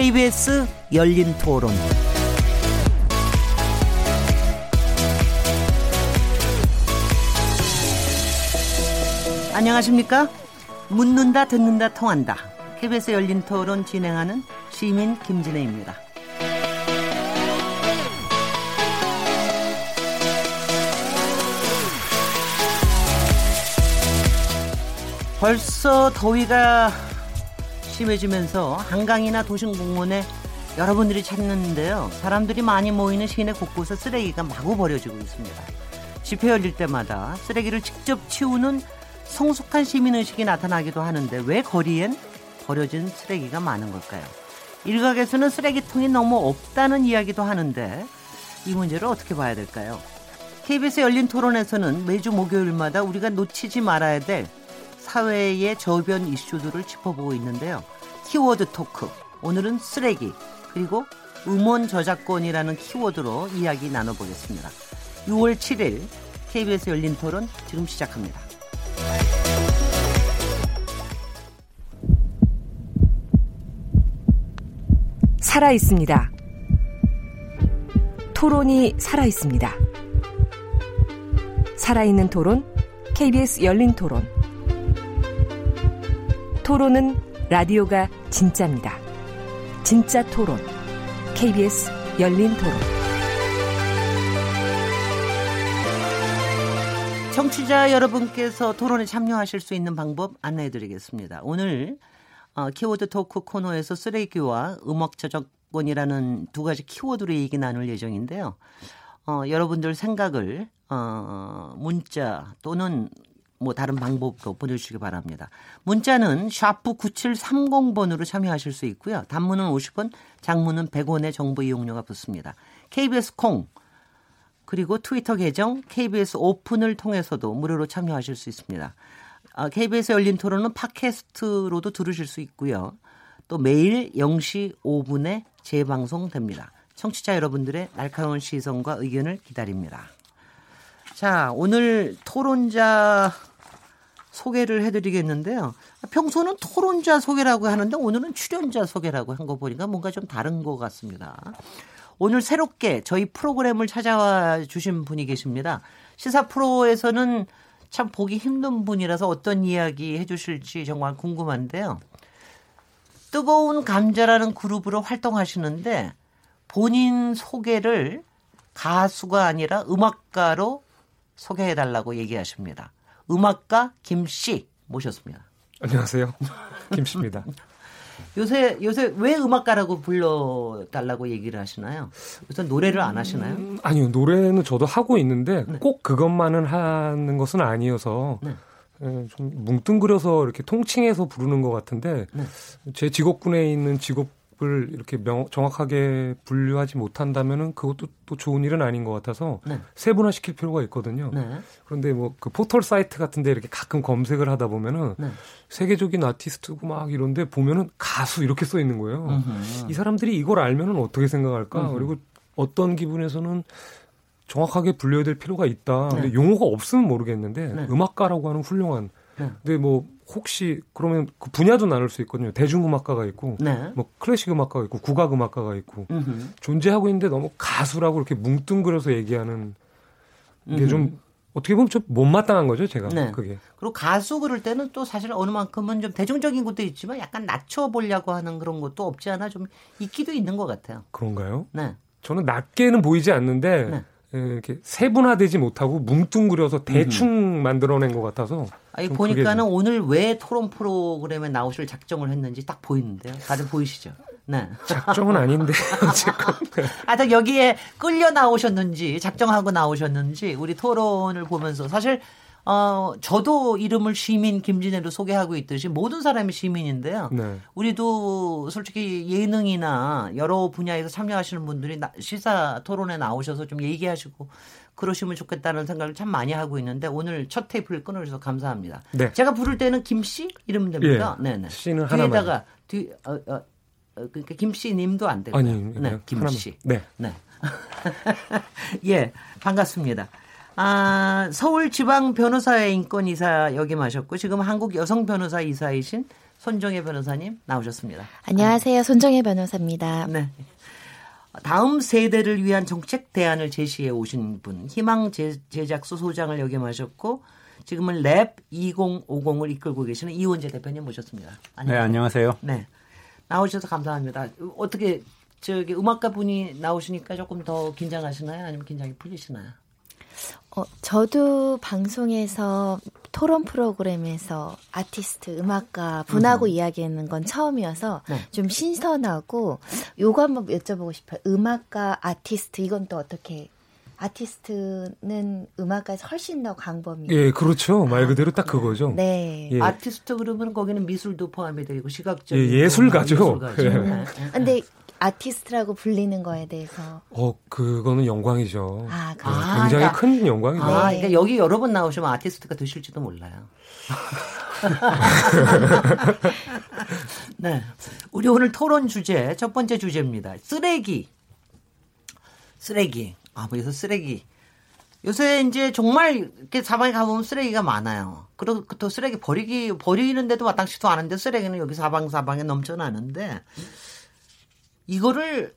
KBS 열린 토론. 안녕하십니까? 묻는다, 듣는다, 통한다. KBS 열린 토론 진행하는 시민 김진혜입니다. 벌써 더위가 심해지면서 한강이나 도심 공원에 여러분들이 찾는데요. 사람들이 많이 모이는 시내 곳곳에 쓰레기가 마구 버려지고 있습니다. 집회 열릴 때마다 쓰레기를 직접 치우는 성숙한 시민의식이 나타나기도 하는데 왜 거리엔 버려진 쓰레기가 많은 걸까요? 일각에서는 쓰레기통이 너무 없다는 이야기도 하는데 이 문제를 어떻게 봐야 될까요? KBS 열린 토론에서는 매주 목요일마다 우리가 놓치지 말아야 될 사회의 저변 이슈들을 짚어보고 있는데요. 키워드 토크. 오늘은 쓰레기, 그리고 음원 저작권이라는 키워드로 이야기 나눠보겠습니다. 6월 7일 KBS 열린 토론 지금 시작합니다. 살아 있습니다. 토론이 살아 있습니다. 살아있는 토론, KBS 열린 토론. 토론은 라디오가 진짜입니다. 진짜 토론. KBS 열린 토론. 청취자 여러분께서 토론에 참여하실 수 있는 방법 안내해 드리겠습니다. 오늘 어, 키워드 토크 코너에서 쓰레기와 음악 저작권이라는 두 가지 키워드로 얘기 나눌 예정인데요. 어, 여러분들 생각을 어, 문자 또는 뭐 다른 방법으로 보내주시기 바랍니다. 문자는 샤프 9730번으로 참여하실 수 있고요. 단문은 50원, 장문은 100원의 정보 이용료가 붙습니다. KBS 콩 그리고 트위터 계정 KBS 오픈을 통해서도 무료로 참여하실 수 있습니다. KBS 아, 열린 토론은 팟캐스트로도 들으실 수 있고요. 또 매일 0시 5분에 재방송됩니다. 청취자 여러분들의 날카로운 시선과 의견을 기다립니다. 자, 오늘 토론자 소개를 해드리겠는데요. 평소는 토론자 소개라고 하는데 오늘은 출연자 소개라고 한 거 보니까 뭔가 좀 다른 것 같습니다. 오늘 새롭게 저희 프로그램을 찾아와 주신 분이 계십니다. 시사 프로에서는 참 보기 힘든 분이라서 어떤 이야기 해주실지 정말 궁금한데요. 뜨거운 감자라는 그룹으로 활동하시는데 본인 소개를 가수가 아니라 음악가로 소개해달라고 얘기하십니다. 음악가 김씨 모셨습니다. 안녕하세요. 김씨입니다. 요새 요새 왜 음악가라고 불러달라고 얘기를 하시나요? 요새 노래를 안 하시나요? 음, 아니요 노래는 저도 하고 있는데 네. 꼭 그것만은 하는 것은 아니어서 네. 예, 좀 뭉뚱그려서 이렇게 통칭해서 부르는 것 같은데 네. 제 직업군에 있는 직업 을 이렇게 명, 정확하게 분류하지 못한다면은 그것도 또 좋은 일은 아닌 것 같아서 네. 세분화 시킬 필요가 있거든요. 네. 그런데 뭐 그 포털 사이트 같은데 이렇게 가끔 검색을 하다 보면은 네. 세계적인 아티스트고 막 이런데 보면은 가수 이렇게 써 있는 거예요. 음흠. 이 사람들이 이걸 알면은 어떻게 생각할까? 음흠. 그리고 어떤 기분에서는 정확하게 분류해야 될 필요가 있다. 근데 네. 용어가 없으면 모르겠는데 네. 음악가라고 하는 훌륭한 네. 근데 뭐 혹시 그러면 그 분야도 나눌 수 있거든요. 대중음악가가 있고, 네. 뭐 클래식 음악가가 있고, 국악 음악가가 있고 음흠. 존재하고 있는데 너무 가수라고 이렇게 뭉뚱그려서 얘기하는 게좀 어떻게 보면 좀 못마땅한 거죠, 제가 네. 그게. 그리고 가수 그럴 때는 또 사실 어느 만큼은 좀 대중적인 것도 있지만 약간 낮춰보려고 하는 그런 것도 없지 않아 좀 있기도 있는 것 같아요. 그런가요? 네. 저는 낮게는 보이지 않는데. 네. 예, 이렇게 세분화되지 못하고 뭉뚱그려서 대충 음. 만들어낸 것 같아서. 아니 보니까는 오늘 왜 토론 프로그램에 나오실 작정을 했는지 딱 보이는데요. 다들 보이시죠? 네. 작정은 아닌데 어쨌건. 아, 여기에 끌려 나오셨는지 작정하고 나오셨는지 우리 토론을 보면서 사실 어, 저도 이름을 시민 김진애로 소개하고 있듯이 모든 사람이 시민인데요. 네. 우리도 솔직히 예능이나 여러 분야에서 참여하시는 분들이 시사 토론에 나오셔서 좀 얘기하시고 그러시면 좋겠다는 생각을 참 많이 하고 있는데 오늘 첫 테이프를 끊어주셔서 감사합니다. 네. 제가 부를 때는 김씨 이름 됩니까? 예. 네네. 씨는 하나만. 뒤에다가 뒤 어, 어, 어, 그러니까 김씨님도 안 되고요. 아니, 네, 김씨. 네. 네. 예, 반갑습니다. 아, 서울지방 변호사회 인권이사 역임하셨고 지금 한국 여성 변호사 이사이신 손정혜 변호사님 나오셨습니다. 안녕하세요. 손정혜 변호사입니다. 네. 다음 세대를 위한 정책 대안을 제시해 오신 분, 희망 제작소 소장을 역임하셨고 지금은 랩 2050을 이끌고 계시는 이원재 대표님 모셨습니다. 안녕하세요. 네, 안녕하세요. 네. 나오셔서 감사합니다. 어떻게 저기 음악가 분이 나오시니까 조금 더 긴장하시나요? 아니면 긴장이 풀리시나요? 어, 저도 방송에서 토론 프로그램에서 아티스트, 음악가 분하고 음. 이야기하는 건 처음이어서 네. 좀 신선하고 요거 한번 여쭤보고 싶어요. 음악가, 아티스트 이건 또 어떻게 아티스트는 음악가에서 훨씬 더 강범위. 예, 그렇죠. 말 그대로 딱 그거죠. 네. 예. 아티스트 그러면 거기는 미술도 포함이 되고 시각적인 예, 예술가죠. 예술가죠. 예. 네. 근데 아티스트라고 불리는 거에 대해서. 어, 그거는 영광이죠. 아, 그 아, 굉장히 그러니까, 큰 영광이죠. 아, 그러니까 여기 여러 번 나오시면 아티스트가 되실지도 몰라요. 네. 우리 오늘 토론 주제, 첫 번째 주제입니다. 쓰레기. 쓰레기. 아, 그래서 쓰레기. 요새 이제 정말 이렇게 사방에 가보면 쓰레기가 많아요. 그리고 또 쓰레기 버리기, 버리는데도 마땅치도 않은데 쓰레기는 여기 사방사방에 넘쳐나는데 이거를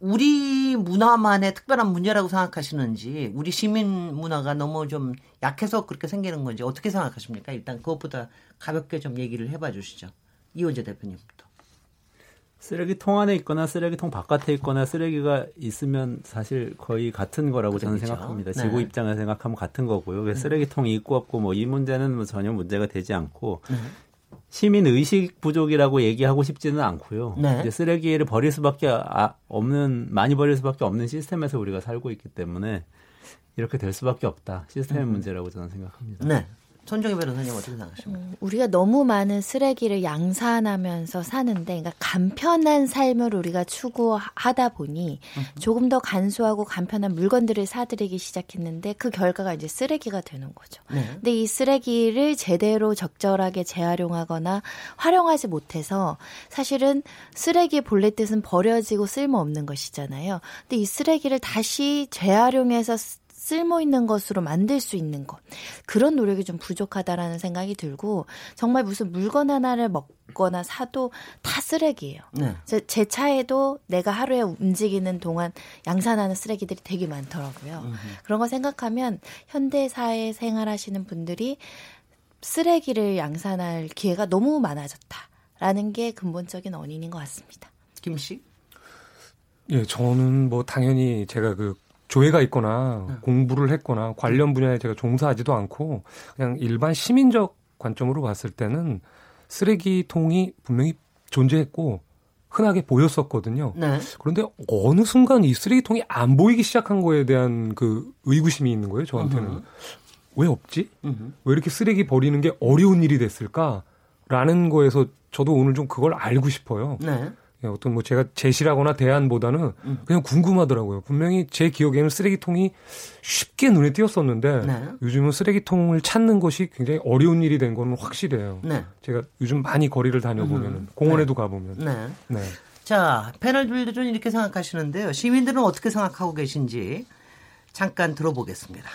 우리 문화만의 특별한 문제라고 생각하시는지 우리 시민 문화가 너무 좀 약해서 그렇게 생기는 건지 어떻게 생각하십니까? 일단 그것보다 가볍게 좀 얘기를 해봐 주시죠. 이원재 대표님부터. 쓰레기통 안에 있거나 쓰레기통 바깥에 있거나 쓰레기가 있으면 사실 거의 같은 거라고 저는 그렇죠. 생각합니다. 네. 지구 입장에서 생각하면 같은 거고요. 네. 쓰레기통이 있고 없고 뭐 이 문제는 뭐 전혀 문제가 되지 않고 네. 시민 의식 부족이라고 얘기하고 싶지는 않고요. 네. 이제 쓰레기를 버릴 수밖에 아, 없는 많이 버릴 수밖에 없는 시스템에서 우리가 살고 있기 때문에 이렇게 될 수밖에 없다. 시스템의 음. 문제라고 저는 생각합니다. 네. 손정희 변호사님 어떻게 생각하십니까? 음, 우리가 너무 많은 쓰레기를 양산하면서 사는데, 그러니까 간편한 삶을 우리가 추구하다 보니 조금 더 간소하고 간편한 물건들을 사들이기 시작했는데 그 결과가 이제 쓰레기가 되는 거죠. 네. 근데 이 쓰레기를 제대로 적절하게 재활용하거나 활용하지 못해서 사실은 쓰레기 본래 뜻은 버려지고 쓸모없는 것이잖아요. 근데 이 쓰레기를 다시 재활용해서 쓸모 있는 것으로 만들 수 있는 것 그런 노력이 좀 부족하다라는 생각이 들고 정말 무슨 물건 하나를 먹거나 사도 다 쓰레기예요. 네. 제, 제, 차에도 내가 하루에 움직이는 동안 양산하는 쓰레기들이 되게 많더라고요. 음흠. 그런 거 생각하면 현대 사회 생활하시는 분들이 쓰레기를 양산할 기회가 너무 많아졌다라는 게 근본적인 원인인 것 같습니다. 김 씨? 예, 저는 뭐 당연히 제가 그 조회가 있거나 네. 공부를 했거나 관련 분야에 제가 종사하지도 않고 그냥 일반 시민적 관점으로 봤을 때는 쓰레기통이 분명히 존재했고 흔하게 보였었거든요. 네. 그런데 어느 순간 이 쓰레기통이 안 보이기 시작한 거에 대한 그 의구심이 있는 거예요, 저한테는. 으흠. 왜 없지? 으흠. 왜 이렇게 쓰레기 버리는 게 어려운 일이 됐을까? 라는 거에서 저도 오늘 좀 그걸 알고 싶어요. 네. 예, 어떤 뭐 제가 제시라거나 대안보다는 음. 그냥 궁금하더라고요. 분명히 제 기억에는 쓰레기통이 쉽게 눈에 띄었었는데 네. 요즘은 쓰레기통을 찾는 것이 굉장히 어려운 일이 된 거는 확실해요. 네. 제가 요즘 많이 거리를 다녀보면 음. 공원에도 네. 가보면. 네. 네. 자 패널 분들은 이렇게 생각하시는데요. 시민들은 어떻게 생각하고 계신지 잠깐 들어보겠습니다.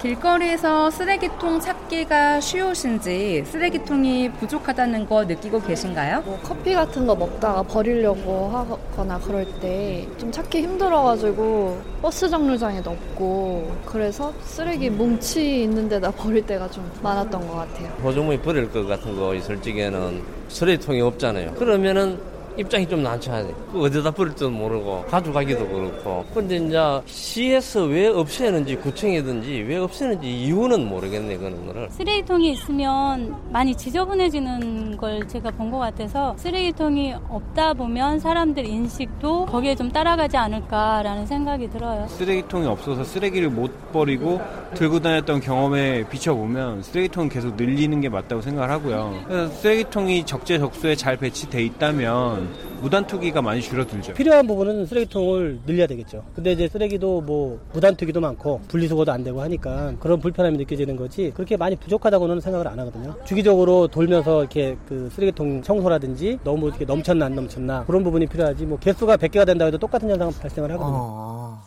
길거리에서 쓰레기통 찾기가 쉬우신지 쓰레기통이 부족하다는 거 느끼고 계신가요? 뭐 커피 같은 거 먹다가 버리려고 하거나 그럴 때 좀 찾기 힘들어가지고 버스 정류장에도 없고 그래서 쓰레기 뭉치 있는 데다 버릴 때가 좀 많았던 것 같아요. 보조물이 버릴 것 같은 거 있을 적에는 쓰레기통이 없잖아요. 그러면은 입장이 좀 난처하네. 그 어디다 버릴 줄 모르고 가져가기도 그렇고. 근데 이제 시에서 왜 없애는지 구청이든지 왜 없애는지 이유는 모르겠네 그런 거를. 쓰레기통이 있으면 많이 지저분해지는 걸 제가 본 것 같아서 쓰레기통이 없다 보면 사람들 인식도 거기에 좀 따라가지 않을까라는 생각이 들어요. 쓰레기통이 없어서 쓰레기를 못 버리고 들고 다녔던 경험에 비춰보면 쓰레기통은 계속 늘리는 게 맞다고 생각을 하고요. 그래서 쓰레기통이 적재적소에 잘 배치돼 있다면 무단 투기가 많이 줄어들죠. 필요한 부분은 쓰레기통을 늘려야 되겠죠. 근데 이제 쓰레기도 뭐 무단 투기도 많고 분리수거도 안 되고 하니까 그런 불편함이 느껴지는 거지 그렇게 많이 부족하다고는 생각을 안 하거든요. 주기적으로 돌면서 이렇게 그 쓰레기통 청소라든지 너무 이렇게 넘쳤나 안 넘쳤나 그런 부분이 필요하지 뭐 개수가 100개가 된다 해도 똑같은 현상 발생을 하거든요. 어.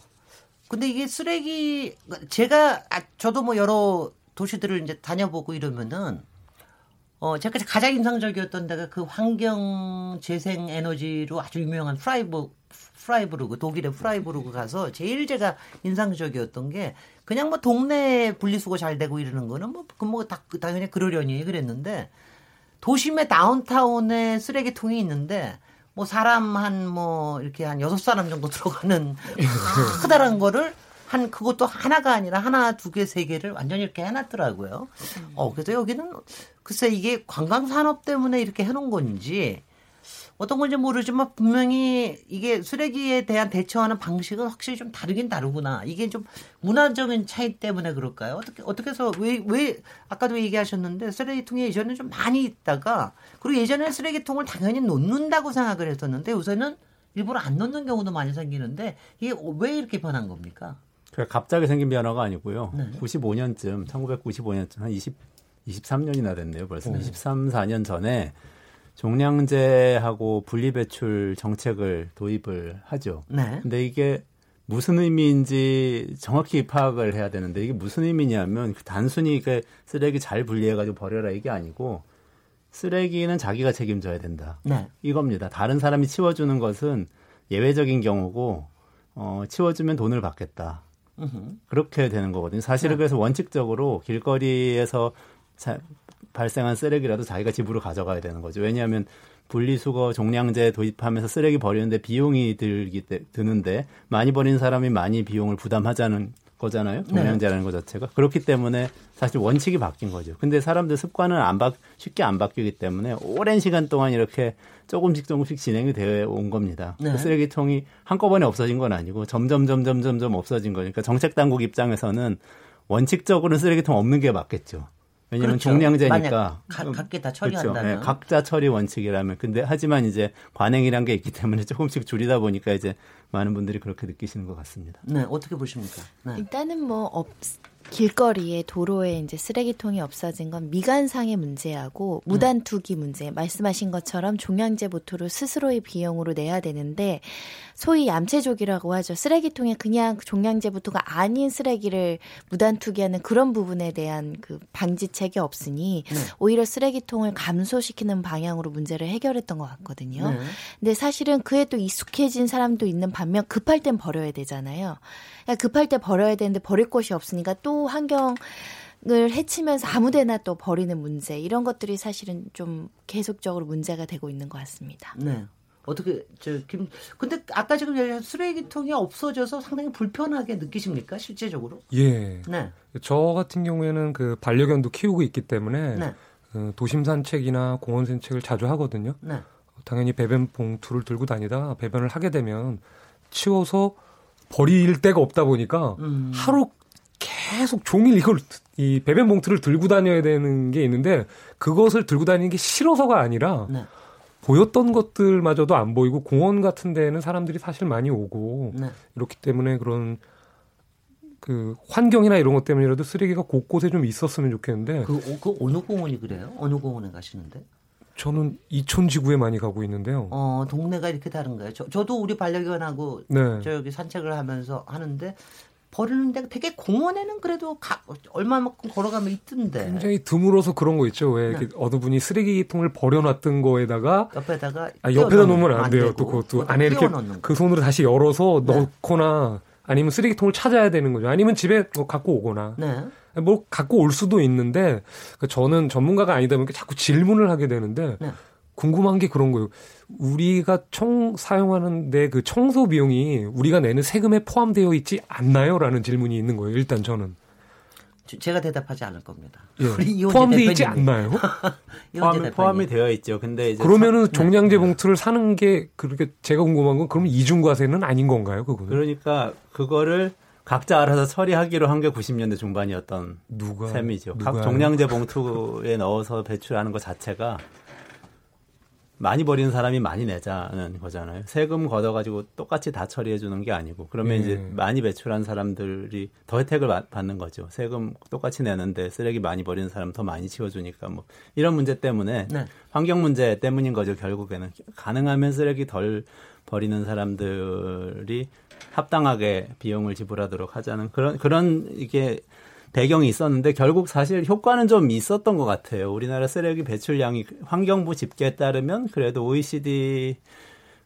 근데 이게 쓰레기 제가 아, 저도 뭐 여러 도시들을 이제 다녀보고 이러면은 어, 제가 가장 인상적이었던 데가 그 환경 재생 에너지로 아주 유명한 프라이브 프라이부르크 독일의 프라이부르크 가서 제일 제가 인상적이었던 게 그냥 뭐 동네 분리수거 잘 되고 이러는 거는 뭐, 그 뭐, 다, 당연히 그러려니 그랬는데 도심의 다운타운에 쓰레기통이 있는데 뭐 사람 한 뭐 이렇게 한 여섯 사람 정도 들어가는 크다란 거를 한 그것도 하나가 아니라 하나 두 개 세 개를 완전히 이렇게 해놨더라고요. 어 그래서 여기는 글쎄 이게 관광 산업 때문에 이렇게 해놓은 건지 어떤 건지 모르지만 분명히 이게 쓰레기에 대한 대처하는 방식은 확실히 좀 다르긴 다르구나. 이게 좀 문화적인 차이 때문에 그럴까요? 어떻게 어떻게 해서 왜 왜 아까도 얘기하셨는데 쓰레기통이 예전에 좀 많이 있다가 그리고 예전에 쓰레기통을 당연히 놓는다고 생각을 했었는데 요새는 일부러 안 놓는 경우도 많이 생기는데 이게 왜 이렇게 변한 겁니까? 갑자기 생긴 변화가 아니고요. 네. 95년쯤 1995년쯤 한 20, 23년이나 됐네요. 벌써 오. 23, 4년 전에 종량제하고 분리배출 정책을 도입을 하죠. 네. 근데 이게 무슨 의미인지 정확히 파악을 해야 되는데 이게 무슨 의미냐면 단순히 이게 쓰레기 잘 분리해가지고 버려라 이게 아니고 쓰레기는 자기가 책임져야 된다. 네. 이겁니다. 다른 사람이 치워주는 것은 예외적인 경우고 어, 치워주면 돈을 받겠다. 으흠. 그렇게 되는 거거든요. 사실은 네. 그래서 원칙적으로 길거리에서 자, 발생한 쓰레기라도 자기가 집으로 가져가야 되는 거죠. 왜냐하면 분리수거 종량제 도입하면서 쓰레기 버리는데 비용이 들기 때, 드는데 많이 버린 사람이 많이 비용을 부담하자는 거잖아요. 네. 종량제라는 네. 것 자체가 그렇기 때문에 사실 원칙이 바뀐 거죠. 근데 사람들 습관은 안 바, 쉽게 안 바뀌기 때문에 오랜 시간 동안 이렇게 조금씩 조금씩 진행이 되어 온 겁니다. 네. 그 쓰레기통이 한꺼번에 없어진 건 아니고 점점 점점 점점 없어진 거니까 정책 당국 입장에서는 원칙적으로는 쓰레기통 없는 게 맞겠죠. 왜냐하면 그렇죠. 종량제니까 가, 각기 다 처리한다면 그렇죠. 네, 각자 처리 원칙이라면 근데 하지만 이제 관행이란 게 있기 때문에 조금씩 줄이다 보니까 이제 많은 분들이 그렇게 느끼시는 것 같습니다. 네, 어떻게 보십니까? 네. 일단은 뭐 없, 길거리에 도로에 이제 쓰레기통이 없어진 건 미관상의 문제하고 무단 투기 문제 말씀하신 것처럼 종량제 보토를 스스로의 비용으로 내야 되는데 소위 얌체족이라고 하죠. 쓰레기통에 그냥 종량제 보토가 아닌 쓰레기를 무단 투기하는 그런 부분에 대한 그 방지책이 없으니 네. 오히려 쓰레기통을 감소시키는 방향으로 문제를 해결했던 것 같거든요. 네. 근데 사실은 그에 또 익숙해진 사람도 있는 반면 급할 땐 버려야 되잖아요. 급할 때 버려야 되는데 버릴 곳이 없으니까 또 환경 을 해치면서 아무데나 또 버리는 문제 이런 것들이 사실은 좀 계속적으로 문제가 되고 있는 것 같습니다. 네. 어떻게 저김 근데 아까 지금 얘기한 쓰레기통이 없어져서 상당히 불편하게 느끼십니까 실제적으로? 예. 네. 저 같은 경우에는 그 반려견도 키우고 있기 때문에 네. 그 도심 산책이나 공원 산책을 자주 하거든요. 네. 당연히 배변 봉투를 들고 다니다 배변을 하게 되면 치워서 버릴 데가 없다 보니까 음. 하루 계속 종일 이걸 이 배변 봉투를 들고 다녀야 되는 게 있는데 그것을 들고 다니는 게 싫어서가 아니라 네. 보였던 것들마저도 안 보이고 공원 같은 데는 사람들이 사실 많이 오고 네. 이렇기 때문에 그런 그 환경이나 이런 것 때문이라도 쓰레기가 곳곳에 좀 있었으면 좋겠는데 그, 그 어느 공원이 그래요? 어느 공원에 가시는데? 저는 이촌 지구에 많이 가고 있는데요. 어, 동네가 이렇게 다른가요? 저, 저도 우리 반려견하고 네. 저기 산책을 하면서 하는데 버리는데 되게 공원에는 그래도 가, 얼마만큼 걸어가면 있던데. 굉장히 드물어서 그런 거 있죠. 왜 네. 어느 분이 쓰레기통을 버려놨던 거에다가 옆에다가 아, 옆에다 놓으면 안, 안 돼요. 또 그것도 안에 이렇게 그 손으로 다시 열어서 네. 넣거나 아니면 쓰레기통을 찾아야 되는 거죠. 아니면 집에 뭐 갖고 오거나. 네. 뭐 갖고 올 수도 있는데 그러니까 저는 전문가가 아니다 보니까 자꾸 질문을 하게 되는데 네. 궁금한 게 그런 거예요. 우리가 총 사용하는데 그 청소 비용이 우리가 내는 세금에 포함되어 있지 않나요? 라는 질문이 있는 거예요. 일단 저는. 제가 대답하지 않을 겁니다. 예. 포함되어 있지 않나요? 포함, 포함이 되어 있죠. 근데 이제 그러면은 참, 종량제 네. 봉투를 사는 게 그렇게 제가 궁금한 건 그러면 이중과세는 아닌 건가요? 그거는? 그러니까 그거를 각자 알아서 처리하기로 한 게 90년대 중반이었던 누가 셈이죠. 누가 각 종량제 봉투에 넣어서 배출하는 것 자체가 많이 버리는 사람이 많이 내자는 거잖아요. 세금 걷어가지고 똑같이 다 처리해 주는 게 아니고 그러면 예. 이제 많이 배출한 사람들이 더 혜택을 받는 거죠. 세금 똑같이 내는데 쓰레기 많이 버리는 사람 더 많이 치워주니까 뭐 이런 문제 때문에 네. 환경 문제 때문인 거죠. 결국에는 가능하면 쓰레기 덜 버리는 사람들이 합당하게 비용을 지불하도록 하자는 그런 그런 이게 배경이 있었는데 결국 사실 효과는 좀 있었던 것 같아요. 우리나라 쓰레기 배출량이 환경부 집계에 따르면 그래도 OECD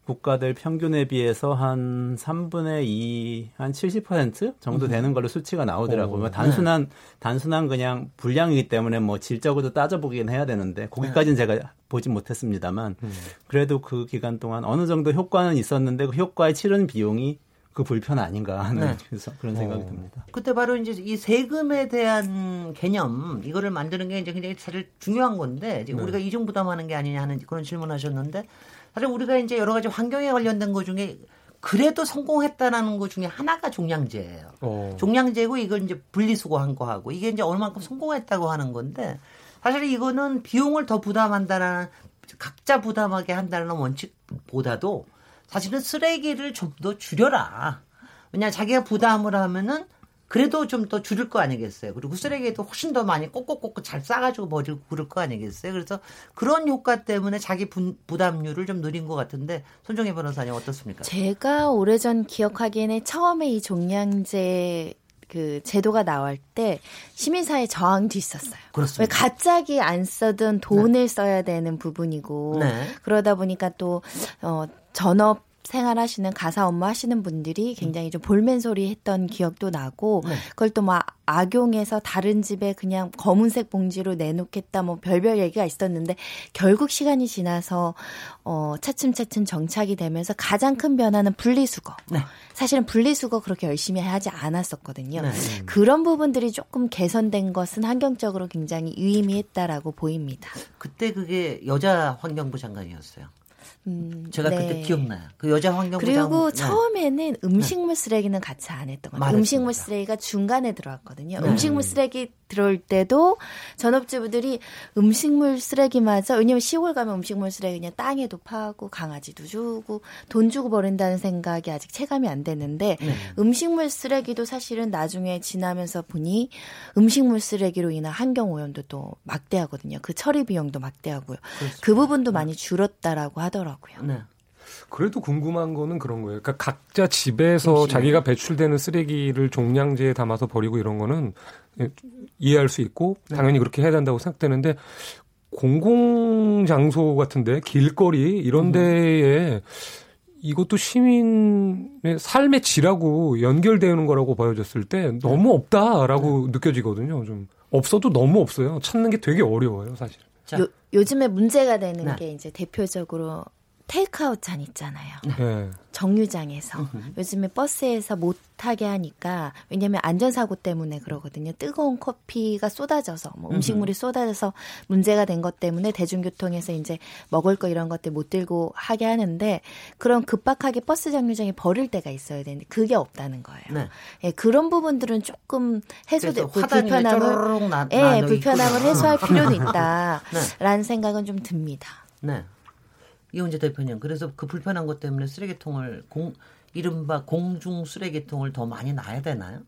국가들 평균에 비해서 한 3분의 2, 한 70% 정도 되는 걸로 수치가 나오더라고요. 뭐 단순한, 네. 단순한 그냥 분량이기 때문에 뭐 질적으로 따져보긴 해야 되는데, 거기까지는 네. 제가 보진 못했습니다만, 음. 그래도 그 기간 동안 어느 정도 효과는 있었는데, 그 효과에 치른 비용이 그 불편 아닌가 하는 네. 그래서 그런 생각이 어. 듭니다. 그때 바로 이제 이 세금에 대한 개념 이거를 만드는 게 이제 굉장히 사실 중요한 건데 네. 우리가 이중 부담하는 게 아니냐 하는 그런 질문하셨는데 사실 우리가 이제 여러 가지 환경에 관련된 것 중에 그래도 성공했다라는 것 중에 하나가 종량제예요. 어. 종량제고 이걸 이제 분리수거한 거하고 이게 이제 얼마큼 성공했다고 하는 건데 사실 이거는 비용을 더 부담한다라는 각자 부담하게 한다는 원칙보다도 사실은 쓰레기를 좀 더 줄여라. 왜냐 자기가 부담을 하면은 그래도 좀 더 줄일 거 아니겠어요. 그리고 쓰레기도 훨씬 더 많이 꼭꼭꼭꼭 잘 싸가지고 버리고 그럴 거 아니겠어요. 그래서 그런 효과 때문에 자기 부, 부담률을 좀 늘린 것 같은데 손정혜 변호사님 어떻습니까? 제가 오래전 기억하기에는 처음에 이 종량제 그 제도가 나올 때 시민사회 저항도 있었어요. 그렇습니다. 왜 갑자기 안 써든 돈을 네. 써야 되는 부분이고 네. 그러다 보니까 또 어, 전업 생활하시는 가사 업무 하시는 분들이 굉장히 좀 볼멘 소리 했던 기억도 나고 네. 그걸 또 막 악용해서 다른 집에 그냥 검은색 봉지로 내놓겠다 뭐 별별 얘기가 있었는데 결국 시간이 지나서 어 차츰차츰 정착이 되면서 가장 큰 변화는 분리수거. 네. 사실은 분리수거 그렇게 열심히 하지 않았었거든요. 네. 그런 부분들이 조금 개선된 것은 환경적으로 굉장히 유의미했다라고 보입니다. 그때 그게 여자 환경부 장관이었어요. 음, 제가 네. 그때 기억나요. 그 여자 환경부 그리고 네. 처음에는 음식물 쓰레기는 같이 안 했던 것 같아요. 음식물 쓰레기가 중간에 들어왔거든요. 네. 음식물 쓰레기 들어올 때도 전업주부들이 음식물 쓰레기마저 왜냐면 시골 가면 음식물 쓰레기 그냥 땅에도 파고 강아지도 주고 돈 주고 버린다는 생각이 아직 체감이 안 됐는데 네. 음식물 쓰레기도 사실은 나중에 지나면서 보니 음식물 쓰레기로 인한 환경 오염도 또 막대하거든요. 그 처리 비용도 막대하고요. 그렇습니다. 그 부분도 많이 줄었다라고 하더라고요. 네. 그래도 궁금한 거는 그런 거예요. 그러니까 각자 집에서 자기가 배출되는 쓰레기를 종량제에 담아서 버리고 이런 거는 이해할 수 있고 네. 당연히 그렇게 해야 된다고 생각되는데 공공 장소 같은데 길거리 이런 음. 데에 이것도 시민의 삶의 질하고 연결되는 거라고 보여졌을 때 너무 없다라고 네. 느껴지거든요. 좀 없어도 너무 없어요. 찾는 게 되게 어려워요, 사실. 요, 요즘에 문제가 되는 네. 게 이제 대표적으로 테이크아웃 잔 있잖아요. 네. 정류장에서 요즘에 버스에서 못 타게 하니까 왜냐면 안전사고 때문에 그러거든요. 뜨거운 커피가 쏟아져서 뭐 음식물이 쏟아져서 문제가 된 것 때문에 대중교통에서 이제 먹을 거 이런 것들 못 들고 하게 하는데 그런 급박하게 버스 정류장에 버릴 때가 있어야 되는데 그게 없다는 거예요. 네. 예, 그런 부분들은 조금 해소되 고 불편함을 나, 예, 불편함을 해소할 필요는 있다라는 네. 생각은 좀 듭니다. 네. 이훈재 대표님 그래서 그 불편한 것 때문에 쓰레기통을 공 이른바 공중 쓰레기통을 더 많이 놔야 되나요?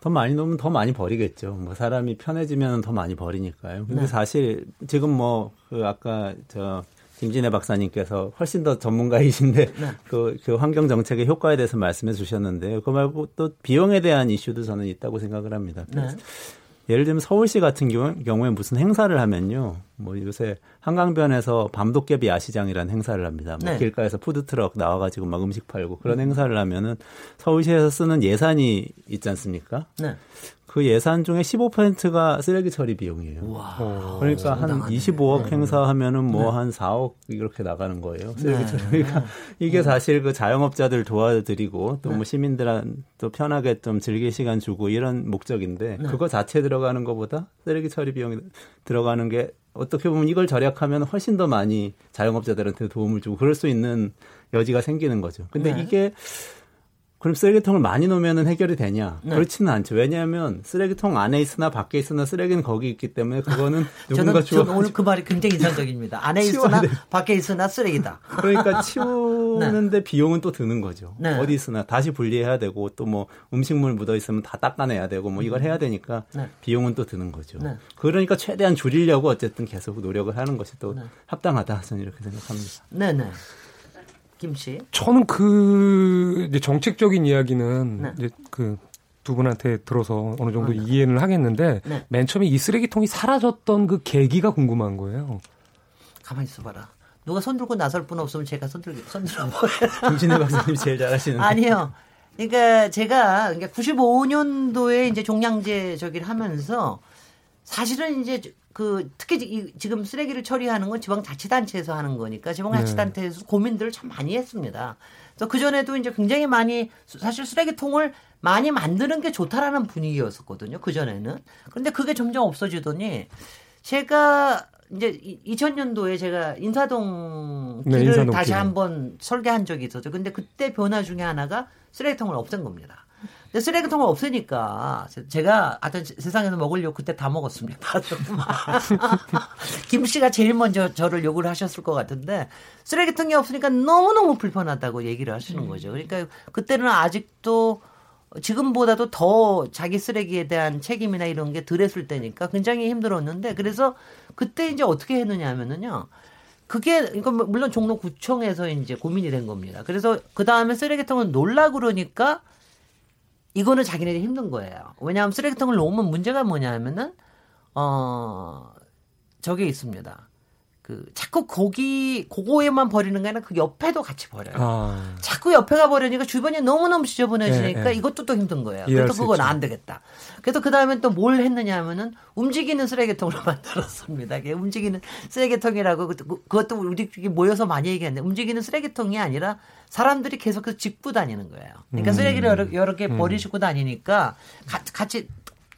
더 많이 놓으면 더 많이 버리겠죠. 뭐 사람이 편해지면 더 많이 버리니까요. 근데 네. 사실 지금 뭐 그 아까 저 김진애 박사님께서 훨씬 더 전문가이신데 네. 그, 그 환경 정책의 효과에 대해서 말씀해 주셨는데요. 그 말고 또 비용에 대한 이슈도 저는 있다고 생각을 합니다. 네. 예를 들면 서울시 같은 경우, 에 무슨 행사를 하면요. 뭐 요새 한강변에서 밤도깨비 야시장이라는 행사를 합니다. 뭐 네. 길가에서 푸드트럭 나와가지고 막 음식 팔고 그런 음. 행사를 하면은 서울시에서 쓰는 예산이 있지 않습니까? 네. 그 예산 중에 15%가 쓰레기 처리 비용이에요. 우와, 그러니까 한 25억 네. 행사하면은 뭐한 네. 4억 이렇게 나가는 거예요. 쓰레기 네. 처리. 그러니까 이게 네. 사실 그 자영업자들 도와드리고 또뭐 네. 시민들한테 편하게 좀 즐길 시간 주고 이런 목적인데 그거 자체 들어가는 것보다 쓰레기 처리 비용이 들어가는 게 어떻게 보면 이걸 절약하면 훨씬 더 많이 자영업자들한테 도움을 주고 그럴 수 있는 여지가 생기는 거죠. 근데 이게 그럼 쓰레기통을 많이 놓으면 해결이 되냐? 네. 그렇지는 않죠. 왜냐하면 쓰레기통 안에 있으나 밖에 있으나 쓰레기는 거기 있기 때문에 그거는 누군가 주워. 저는 오늘 그 말이 굉장히 인상적입니다. 안에 있으나 돼. 밖에 있으나 쓰레기다. 그러니까 치우는데 네. 비용은 또 드는 거죠. 네. 어디 있으나 다시 분리해야 되고 또 뭐 음식물 묻어 있으면 다 닦아내야 되고 뭐 이걸 해야 되니까 네. 비용은 또 드는 거죠. 네. 그러니까 최대한 줄이려고 어쨌든 계속 노력을 하는 것이 또 네. 합당하다 저는 이렇게 생각합니다. 네, 네. 김 씨. 저는 그 이제 정책적인 이야기는 네. 이제 그 두 분한테 들어서 어느 정도 음. 이해는 하겠는데 네. 맨 처음에 이 쓰레기통이 사라졌던 그 계기가 궁금한 거예요. 가만히 있어봐라. 누가 손 들고 나설 분 없으면 제가 손 들고 손 들어. 김진애 박사님 제일 잘하시는. 아니요. 그러니까 제가 그러니까 95년도에 이제 종량제 저기를 하면서 사실은 이제 그 특히 지금 쓰레기를 처리하는 건 지방자치단체에서 하는 거니까 지방자치단체에서 네. 고민들을 참 많이 했습니다. 그래서 그 전에도 이제 굉장히 많이 사실 쓰레기통을 많이 만드는 게 좋다라는 분위기였었거든요. 그 전에는. 그런데 그게 점점 없어지더니 제가 이제 2000년도에 제가 인사동 길을 네, 인사동 다시 한번 설계한 적이 있었죠. 근데 그때 변화 중에 하나가 쓰레기통을 없앤 겁니다. 근데 쓰레기통을 없애니까 제가 하여튼 세상에서 먹으려고 그때 다 먹었습니다. 김 씨가 제일 먼저 저를 욕을 하셨을 것 같은데 쓰레기통이 없으니까 너무너무 불편하다고 얘기를 하시는 거죠. 그러니까 그때는 아직도 지금보다도 더 자기 쓰레기에 대한 책임이나 이런 게 덜했을 때니까 굉장히 힘들었는데 그래서 그때 이제 어떻게 했느냐 하면은요. 그게 뭐 물론 종로구청에서 이제 고민이 된 겁니다. 그래서 그 다음에 쓰레기통을 놀라 그러니까 이거는 자기네들이 힘든 거예요. 왜냐하면 쓰레기통을 놓으면 문제가 뭐냐 하면은 어 저게 있습니다. 그 자꾸 거기 고거에만 버리는 게 아니라 그 옆에도 같이 버려요. 아. 자꾸 옆에가 버리니까 주변이 너무너무 지저분해지니까 네, 네. 이것도 또 힘든 거예요. 그래서 그건 안 되겠다. 그래서 그 다음에 또 뭘 했느냐 하면은 움직이는 쓰레기통을 만들었습니다. 이게 움직이는 쓰레기통이라고 그, 그것도 우리끼리 모여서 많이 얘기했는데 움직이는 쓰레기통이 아니라 사람들이 계속해서 짚고 다니는 거예요. 그러니까 음. 쓰레기를 여러, 여러 개 음. 버리시고 다니니까 같이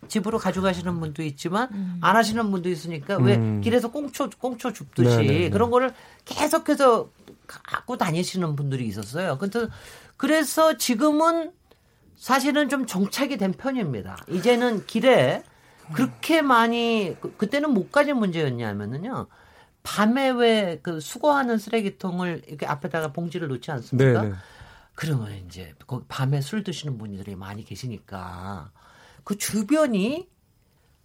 집으로 가져가시는 분도 있지만 음. 안 하시는 분도 있으니까 왜 음. 길에서 꽁초 꽁초 줍듯이 네네네. 네, 네. 그런 거를 계속해서 갖고 다니시는 분들이 있었어요. 근데 그래서 지금은 사실은 좀 정착이 된 편입니다. 이제는 길에 그렇게 많이 그, 때는 못 가진 문제였냐면은요. 밤에 왜 그 수거하는 쓰레기통을 이렇게 앞에다가 봉지를 놓지 않습니까? 네네. 그러면 이제 거기 밤에 술 드시는 분들이 많이 계시니까 그 주변이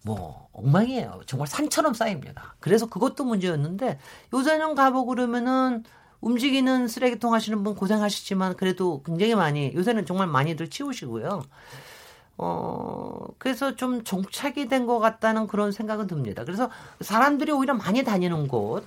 뭐 엉망이에요. 정말 산처럼 쌓입니다. 그래서 그것도 문제였는데 요새는 가보고 그러면은 움직이는 쓰레기통 하시는 분 고생하시지만 그래도 굉장히 많이 요새는 정말 많이들 치우시고요. 어, 그래서 좀 정착이 된 것 같다는 그런 생각은 듭니다. 그래서 사람들이 오히려 많이 다니는 곳,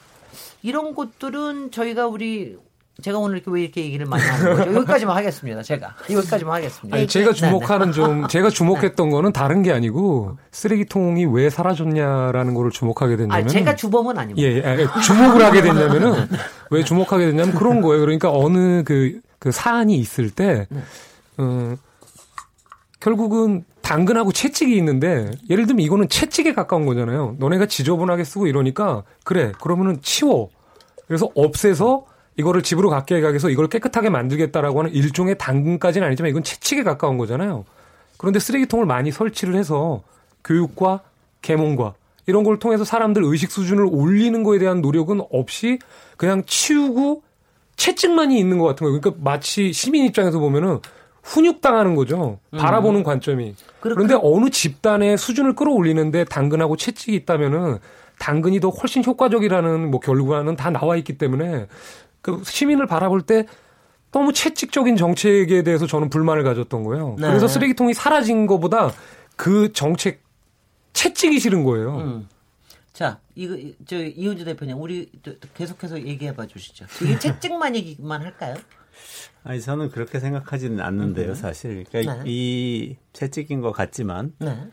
이런 곳들은 저희가 우리 제가 오늘 이렇게 왜 이렇게 얘기를 많이 하는 거죠? 여기까지만 하겠습니다. 제가 여기까지만 하겠습니다. 아니, 제가 네, 주목하는 네, 네. 좀 제가 주목했던 거는 다른 게 아니고 쓰레기통이 왜 사라졌냐라는 거를 주목하게 됐냐면 제가 주범은 아닙니다. 예, 예, 주목을 하게 됐냐면은 왜 주목하게 됐냐면 그런 거예요. 그러니까 어느 그, 그 사안이 있을 때 어, 결국은 당근하고 채찍이 있는데 예를 들면 이거는 채찍에 가까운 거잖아요. 너네가 지저분하게 쓰고 이러니까 그래 그러면은 치워. 그래서 없애서 이거를 집으로 갖게 해서 이걸 깨끗하게 만들겠다라고 하는 일종의 당근까지는 아니지만 이건 채찍에 가까운 거잖아요. 그런데 쓰레기통을 많이 설치를 해서 교육과 계몽과 이런 걸 통해서 사람들 의식 수준을 올리는 거에 대한 노력은 없이 그냥 치우고 채찍만이 있는 것 같은 거예요. 그러니까 마치 시민 입장에서 보면은 훈육당하는 거죠. 음. 바라보는 관점이. 그런데 어느 집단의 수준을 끌어올리는데 당근하고 채찍이 있다면은 당근이 더 훨씬 효과적이라는 뭐 결과는 다 나와 있기 때문에 그 시민을 바라볼 때 너무 채찍적인 정책에 대해서 저는 불만을 가졌던 거예요. 네. 그래서 쓰레기통이 사라진 것보다 그 정책 채찍이 싫은 거예요. 음. 자, 이거 저 이은주 대표님 우리 계속해서 얘기해 봐 주시죠. 이게 채찍만 얘기만 할까요? 아니 저는 그렇게 생각하지는 않는데요, 음. 사실. 그러니까 네. 이 채찍인 것 같지만 네.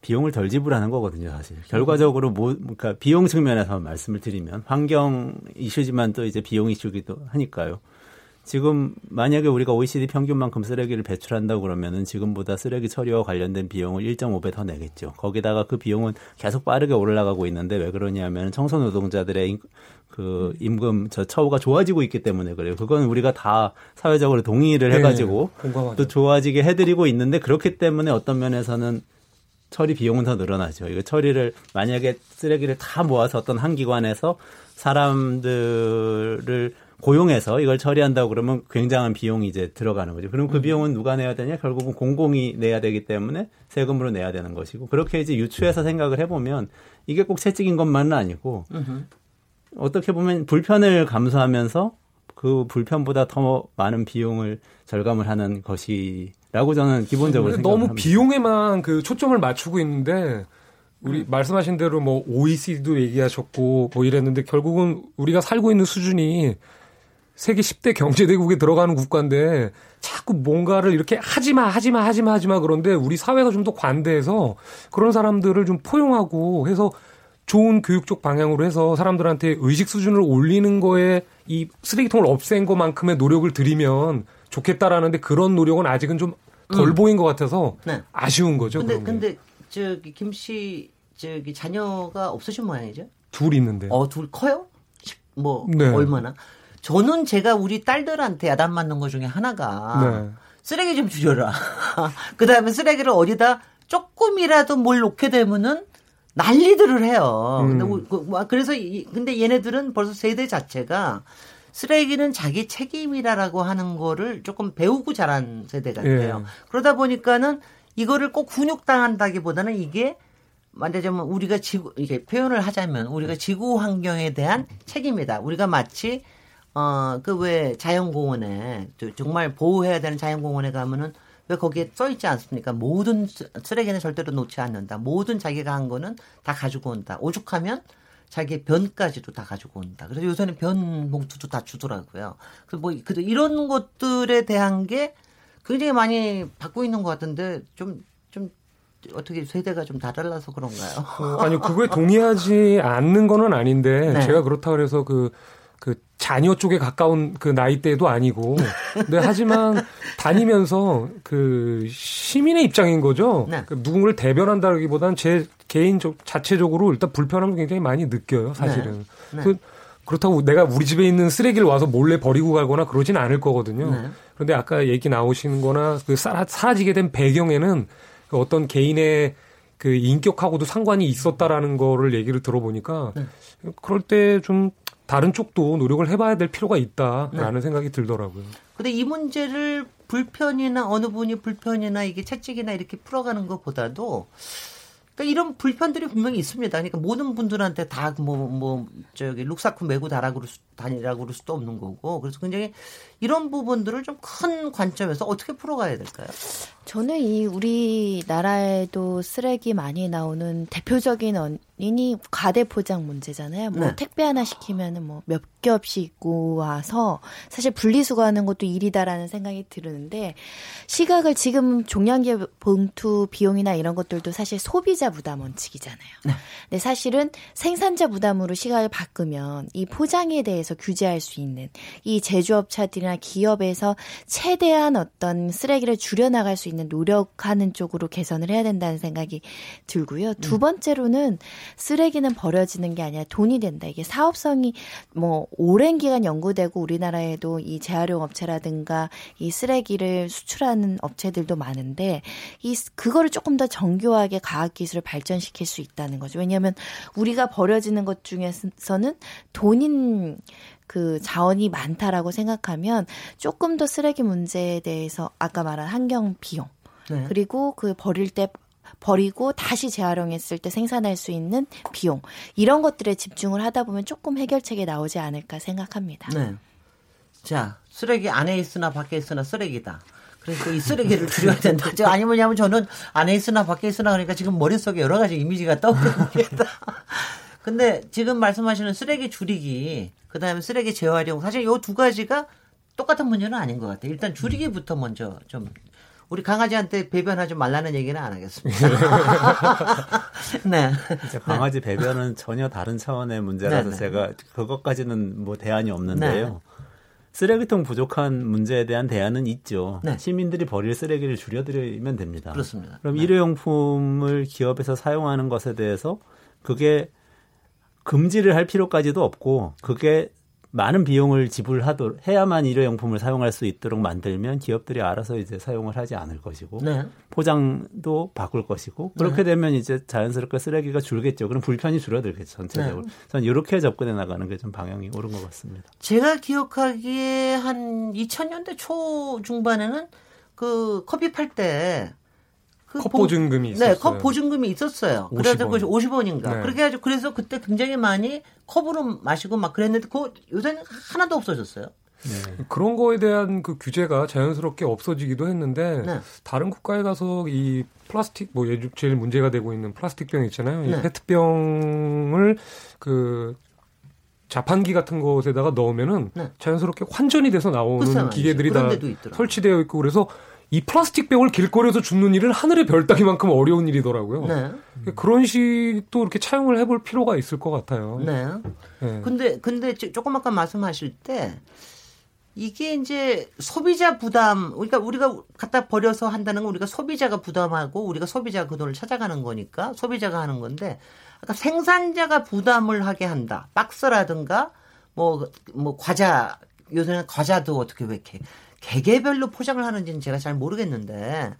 비용을 덜 지불하는 거거든요, 사실. 결과적으로 뭐, 그러니까 비용 측면에서 말씀을 드리면 환경 이슈지만 또 이제 비용 이슈기도 하니까요. 지금 만약에 우리가 OECD 평균만큼 쓰레기를 배출한다고 그러면은 지금보다 쓰레기 처리와 관련된 비용을 1.5배 더 내겠죠. 거기다가 그 비용은 계속 빠르게 올라가고 있는데 왜 그러냐면 청소 노동자들의 그 임금 저 처우가 좋아지고 있기 때문에 그래요. 그건 우리가 다 사회적으로 동의를 네, 해가지고 네, 또 좋아지게 해드리고 있는데 그렇기 때문에 어떤 면에서는 처리 비용은 더 늘어나죠. 이거 처리를 만약에 쓰레기를 다 모아서 어떤 한 기관에서 사람들을 고용해서 이걸 처리한다고 그러면 굉장한 비용이 이제 들어가는 거죠. 그럼 그 음. 비용은 누가 내야 되냐? 결국은 공공이 내야 되기 때문에 세금으로 내야 되는 것이고 그렇게 이제 유추해서 생각을 해보면 이게 꼭 채찍인 것만은 아니고 어떻게 보면 불편을 감수하면서 그 불편보다 더 많은 비용을 절감을 하는 것이 라고 저는 기본적으로 너무 생각합니다. 비용에만 그 초점을 맞추고 있는데 우리 음. 말씀하신 대로 뭐 OECD도 얘기하셨고 뭐 이랬는데 결국은 우리가 살고 있는 수준이 세계 10대 경제대국에 들어가는 국가인데 자꾸 뭔가를 이렇게 하지마 하지마 하지마 하지마 그런데 우리 사회가 좀 더 관대해서 그런 사람들을 좀 포용하고 해서 좋은 교육적 방향으로 해서 사람들한테 의식 수준을 올리는 거에 이 쓰레기통을 없앤 것만큼의 노력을 들이면 좋겠다라는데 그런 노력은 아직은 좀덜 음. 보인 것 같아서 네. 아쉬운 거죠. 근데 근데 저기 김씨 저기 자녀가 없으신 모양이죠? 둘 있는데. 어, 둘 커요? 뭐 네. 얼마나? 저는 제가 우리 딸들한테 야단 맞는 것 중에 하나가 네. 쓰레기 좀 줄여라. 그 다음에 쓰레기를 어디다 조금이라도 뭘 놓게 되면은 난리들을 해요. 음. 근데 그, 뭐, 그래서 이, 근데 얘네들은 벌써 세대 자체가 쓰레기는 자기 책임이라라고 하는 거를 조금 배우고 자란 세대 같아요. 예. 그러다 보니까는 이거를 꼭 훈육당한다기보다는 이게 말하자면 우리가 지구 이게 표현을 하자면 우리가 지구 환경에 대한 책임이다. 우리가 마치 어 그 왜 자연공원에 정말 보호해야 되는 자연공원에 가면은 왜 거기에 써 있지 않습니까? 모든 쓰레기는 절대로 놓지 않는다. 모든 자기가 한 거는 다 가지고 온다. 오죽하면 자기 변까지도 다 가지고 온다. 그래서 요새는 변 봉투도 다 주더라고요. 그래서 뭐 이런 것들에 대한 게 굉장히 많이 받고 있는 것 같은데 좀좀 어떻게 세대가 좀 다달라서 그런가요? 어, 아니 그거에 동의하지 않는 거는 아닌데 네. 제가 그렇다 그래서 그그 자녀 쪽에 가까운 그 나이대도 아니고. 근데 하지만 다니면서 그 시민의 입장인 거죠. 네. 그 누군가를 대변한다기보다는 제 개인적 자체적으로 일단 불편함을 굉장히 많이 느껴요, 사실은. 네. 네. 그 그렇다고 내가 우리 집에 있는 쓰레기를 와서 몰래 버리고 가거나 그러진 않을 거거든요. 네. 그런데 아까 얘기 나오시는 거나 그 사라지게 된 배경에는 그 어떤 개인의 그 인격하고도 상관이 있었다라는 거를 얘기를 들어보니까 네. 그럴 때 좀 다른 쪽도 노력을 해봐야 될 필요가 있다라는 네. 생각이 들더라고요. 근데 이 문제를 불편이나 어느 분이 불편이나 이게 채찍이나 이렇게 풀어가는 것보다도 그러니까 이런 불편들이 분명히 있습니다. 그러니까 모든 분들한테 다 뭐 뭐 저기 룩사쿠 메고 다라고 다니라고 그럴 수도 없는 거고 그래서 굉장히 이런 부분들을 좀 큰 관점에서 어떻게 풀어가야 될까요? 저는 이 우리나라에도 쓰레기 많이 나오는 대표적인 원인이 과대 포장 문제잖아요. 뭐 네. 택배 하나 시키면은 뭐 몇 겹씩 입고 와서 사실 분리수거하는 것도 일이다라는 생각이 드는데 시각을 지금 종량제 봉투 비용이나 이런 것들도 사실 소비자 부담 원칙이잖아요. 네. 근데 사실은 생산자 부담으로 시각을 바꾸면 이 포장에 대해서 규제할 수 있는 이 제조업체들이나 기업에서 최대한 어떤 쓰레기를 줄여나갈 수 있는 노력하는 쪽으로 개선을 해야 된다는 생각이 들고요. 두 음. 번째로는 쓰레기는 버려지는 게 아니라 돈이 된다. 이게 사업성이 뭐 오랜 기간 연구되고 우리나라에도 이 재활용 업체라든가 이 쓰레기를 수출하는 업체들도 많은데 이 그거를 조금 더 정교하게 과학 기술을 발전시킬 수 있다는 거죠. 왜냐하면 우리가 버려지는 것 중에서는 돈인 그 자원이 많다라고 생각하면 조금 더 쓰레기 문제에 대해서 아까 말한 환경 비용 네. 그리고 그 버릴 때 버리고 다시 재활용했을 때 생산할 수 있는 비용 이런 것들에 집중을 하다 보면 조금 해결책이 나오지 않을까 생각합니다. 네. 자 쓰레기 안에 있으나 밖에 있으나 쓰레기다. 그래서 이 쓰레기를 줄여야 된다. 아니 뭐냐면 저는 안에 있으나 밖에 있으나 그러니까 지금 머릿속에 여러 가지 이미지가 떠오릅니다. 근데 지금 말씀하시는 쓰레기 줄이기, 그 다음에 쓰레기 재활용, 사실 이두 가지가 똑같은 문제는 아닌 것 같아요. 일단 줄이기부터 먼저 좀 우리 강아지한테 배변하지 말라는 얘기는 안 하겠습니다. 네. 강아지 배변은 전혀 다른 차원의 문제라서 네네. 네. 제가 그것까지는 뭐 대안이 없는데요. 네. 쓰레기통 부족한 문제에 대한 대안은 있죠. 네. 시민들이 버릴 쓰레기를 줄여드리면 됩니다. 그렇습니다. 그럼 네. 일회용품을 기업에서 사용하는 것에 대해서 그게 금지를 할 필요까지도 없고 그게 많은 비용을 지불하도록 해야만 일회용품을 사용할 수 있도록 만들면 기업들이 알아서 이제 사용을 하지 않을 것이고 네. 포장도 바꿀 것이고 그렇게 네. 되면 이제 자연스럽게 쓰레기가 줄겠죠. 그럼 불편이 줄어들겠죠 전체적으로. 네. 저는 이렇게 접근해 나가는 게 좀 방향이 옳은 것 같습니다. 제가 기억하기에 한 2000년대 초 중반에는 그 커피 팔 때 그 컵 보증금이 있었어요. 네, 컵 보증금이 있었어요. 50원. 그래서 그것이 50원인가. 네. 그렇게 해가지고 그래서 그때 굉장히 많이 컵으로 마시고 막 그랬는데 그 요새는 하나도 없어졌어요. 네. 그런 거에 대한 그 규제가 자연스럽게 없어지기도 했는데 네. 다른 국가에 가서 이 플라스틱 뭐 제일 문제가 되고 있는 플라스틱 병 있잖아요. 네. 이 페트병을 그 자판기 같은 곳에다가 넣으면은 네. 자연스럽게 환전이 돼서 나오는 기계들이 다 설치되어 있고 그래서 이 플라스틱 병을 길거리에서 줍는 일은 하늘의 별 따기만큼 어려운 일이더라고요. 네. 그런 식도 이렇게 차용을 해볼 필요가 있을 것 같아요. 네. 네. 근데 근데 조금 아까 말씀하실 때 이게 이제 소비자 부담, 그러니까 우리가 갖다 버려서 한다는 건 우리가 소비자가 부담하고 우리가 소비자가 그 돈을 찾아가는 거니까 소비자가 하는 건데, 아까 생산자가 부담을 하게 한다. 박스라든가 뭐, 뭐 과자, 요새는 과자도 어떻게 왜 이렇게 개개별로 포장을 하는지는 제가 잘 모르겠는데,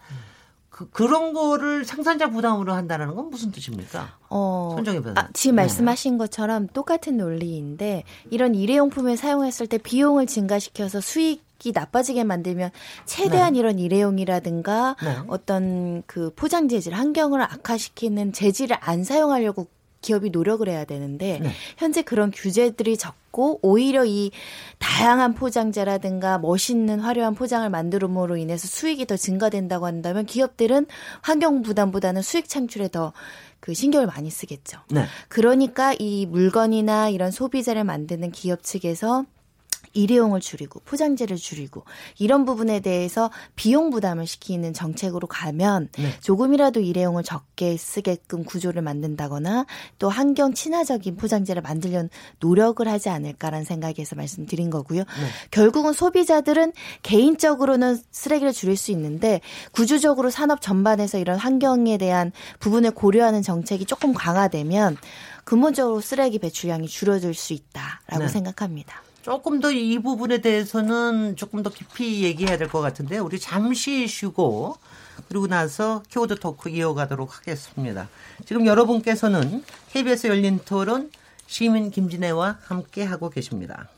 그, 그런 거를 생산자 부담으로 한다는 건 무슨 뜻입니까? 어, 손정희 변호사. 아, 지금 네. 말씀하신 것처럼 똑같은 논리인데 이런 일회용품을 사용했을 때 비용을 증가시켜서 수익 이 나빠지게 만들면 최대한 네. 이런 일회용이라든가 네. 어떤 그 포장 재질 환경을 악화시키는 재질을 안 사용하려고 기업이 노력을 해야 되는데 네. 현재 그런 규제들이 적고 오히려 이 다양한 포장재라든가 멋있는 화려한 포장을 만들음으로 인해서 수익이 더 증가된다고 한다면 기업들은 환경 부담보다는 수익 창출에 더 그 신경을 많이 쓰겠죠. 네. 그러니까 이 물건이나 이런 소비자를 만드는 기업 측에서 일회용을 줄이고 포장재를 줄이고 이런 부분에 대해서 비용 부담을 시키는 정책으로 가면 네. 조금이라도 일회용을 적게 쓰게끔 구조를 만든다거나 또 환경 친화적인 포장재를 만들려는 노력을 하지 않을까라는 생각에서 말씀드린 거고요. 네. 결국은 소비자들은 개인적으로는 쓰레기를 줄일 수 있는데 구조적으로 산업 전반에서 이런 환경에 대한 부분을 고려하는 정책이 조금 강화되면 근본적으로 쓰레기 배출량이 줄어들 수 있다라고 네. 생각합니다. 조금 더 이 부분에 대해서는 조금 더 깊이 얘기해야 될 것 같은데 우리 잠시 쉬고 그리고 나서 키워드 토크 이어가도록 하겠습니다. 지금 여러분께서는 KBS 열린 토론 시민 김진애와 함께 하고 계십니다.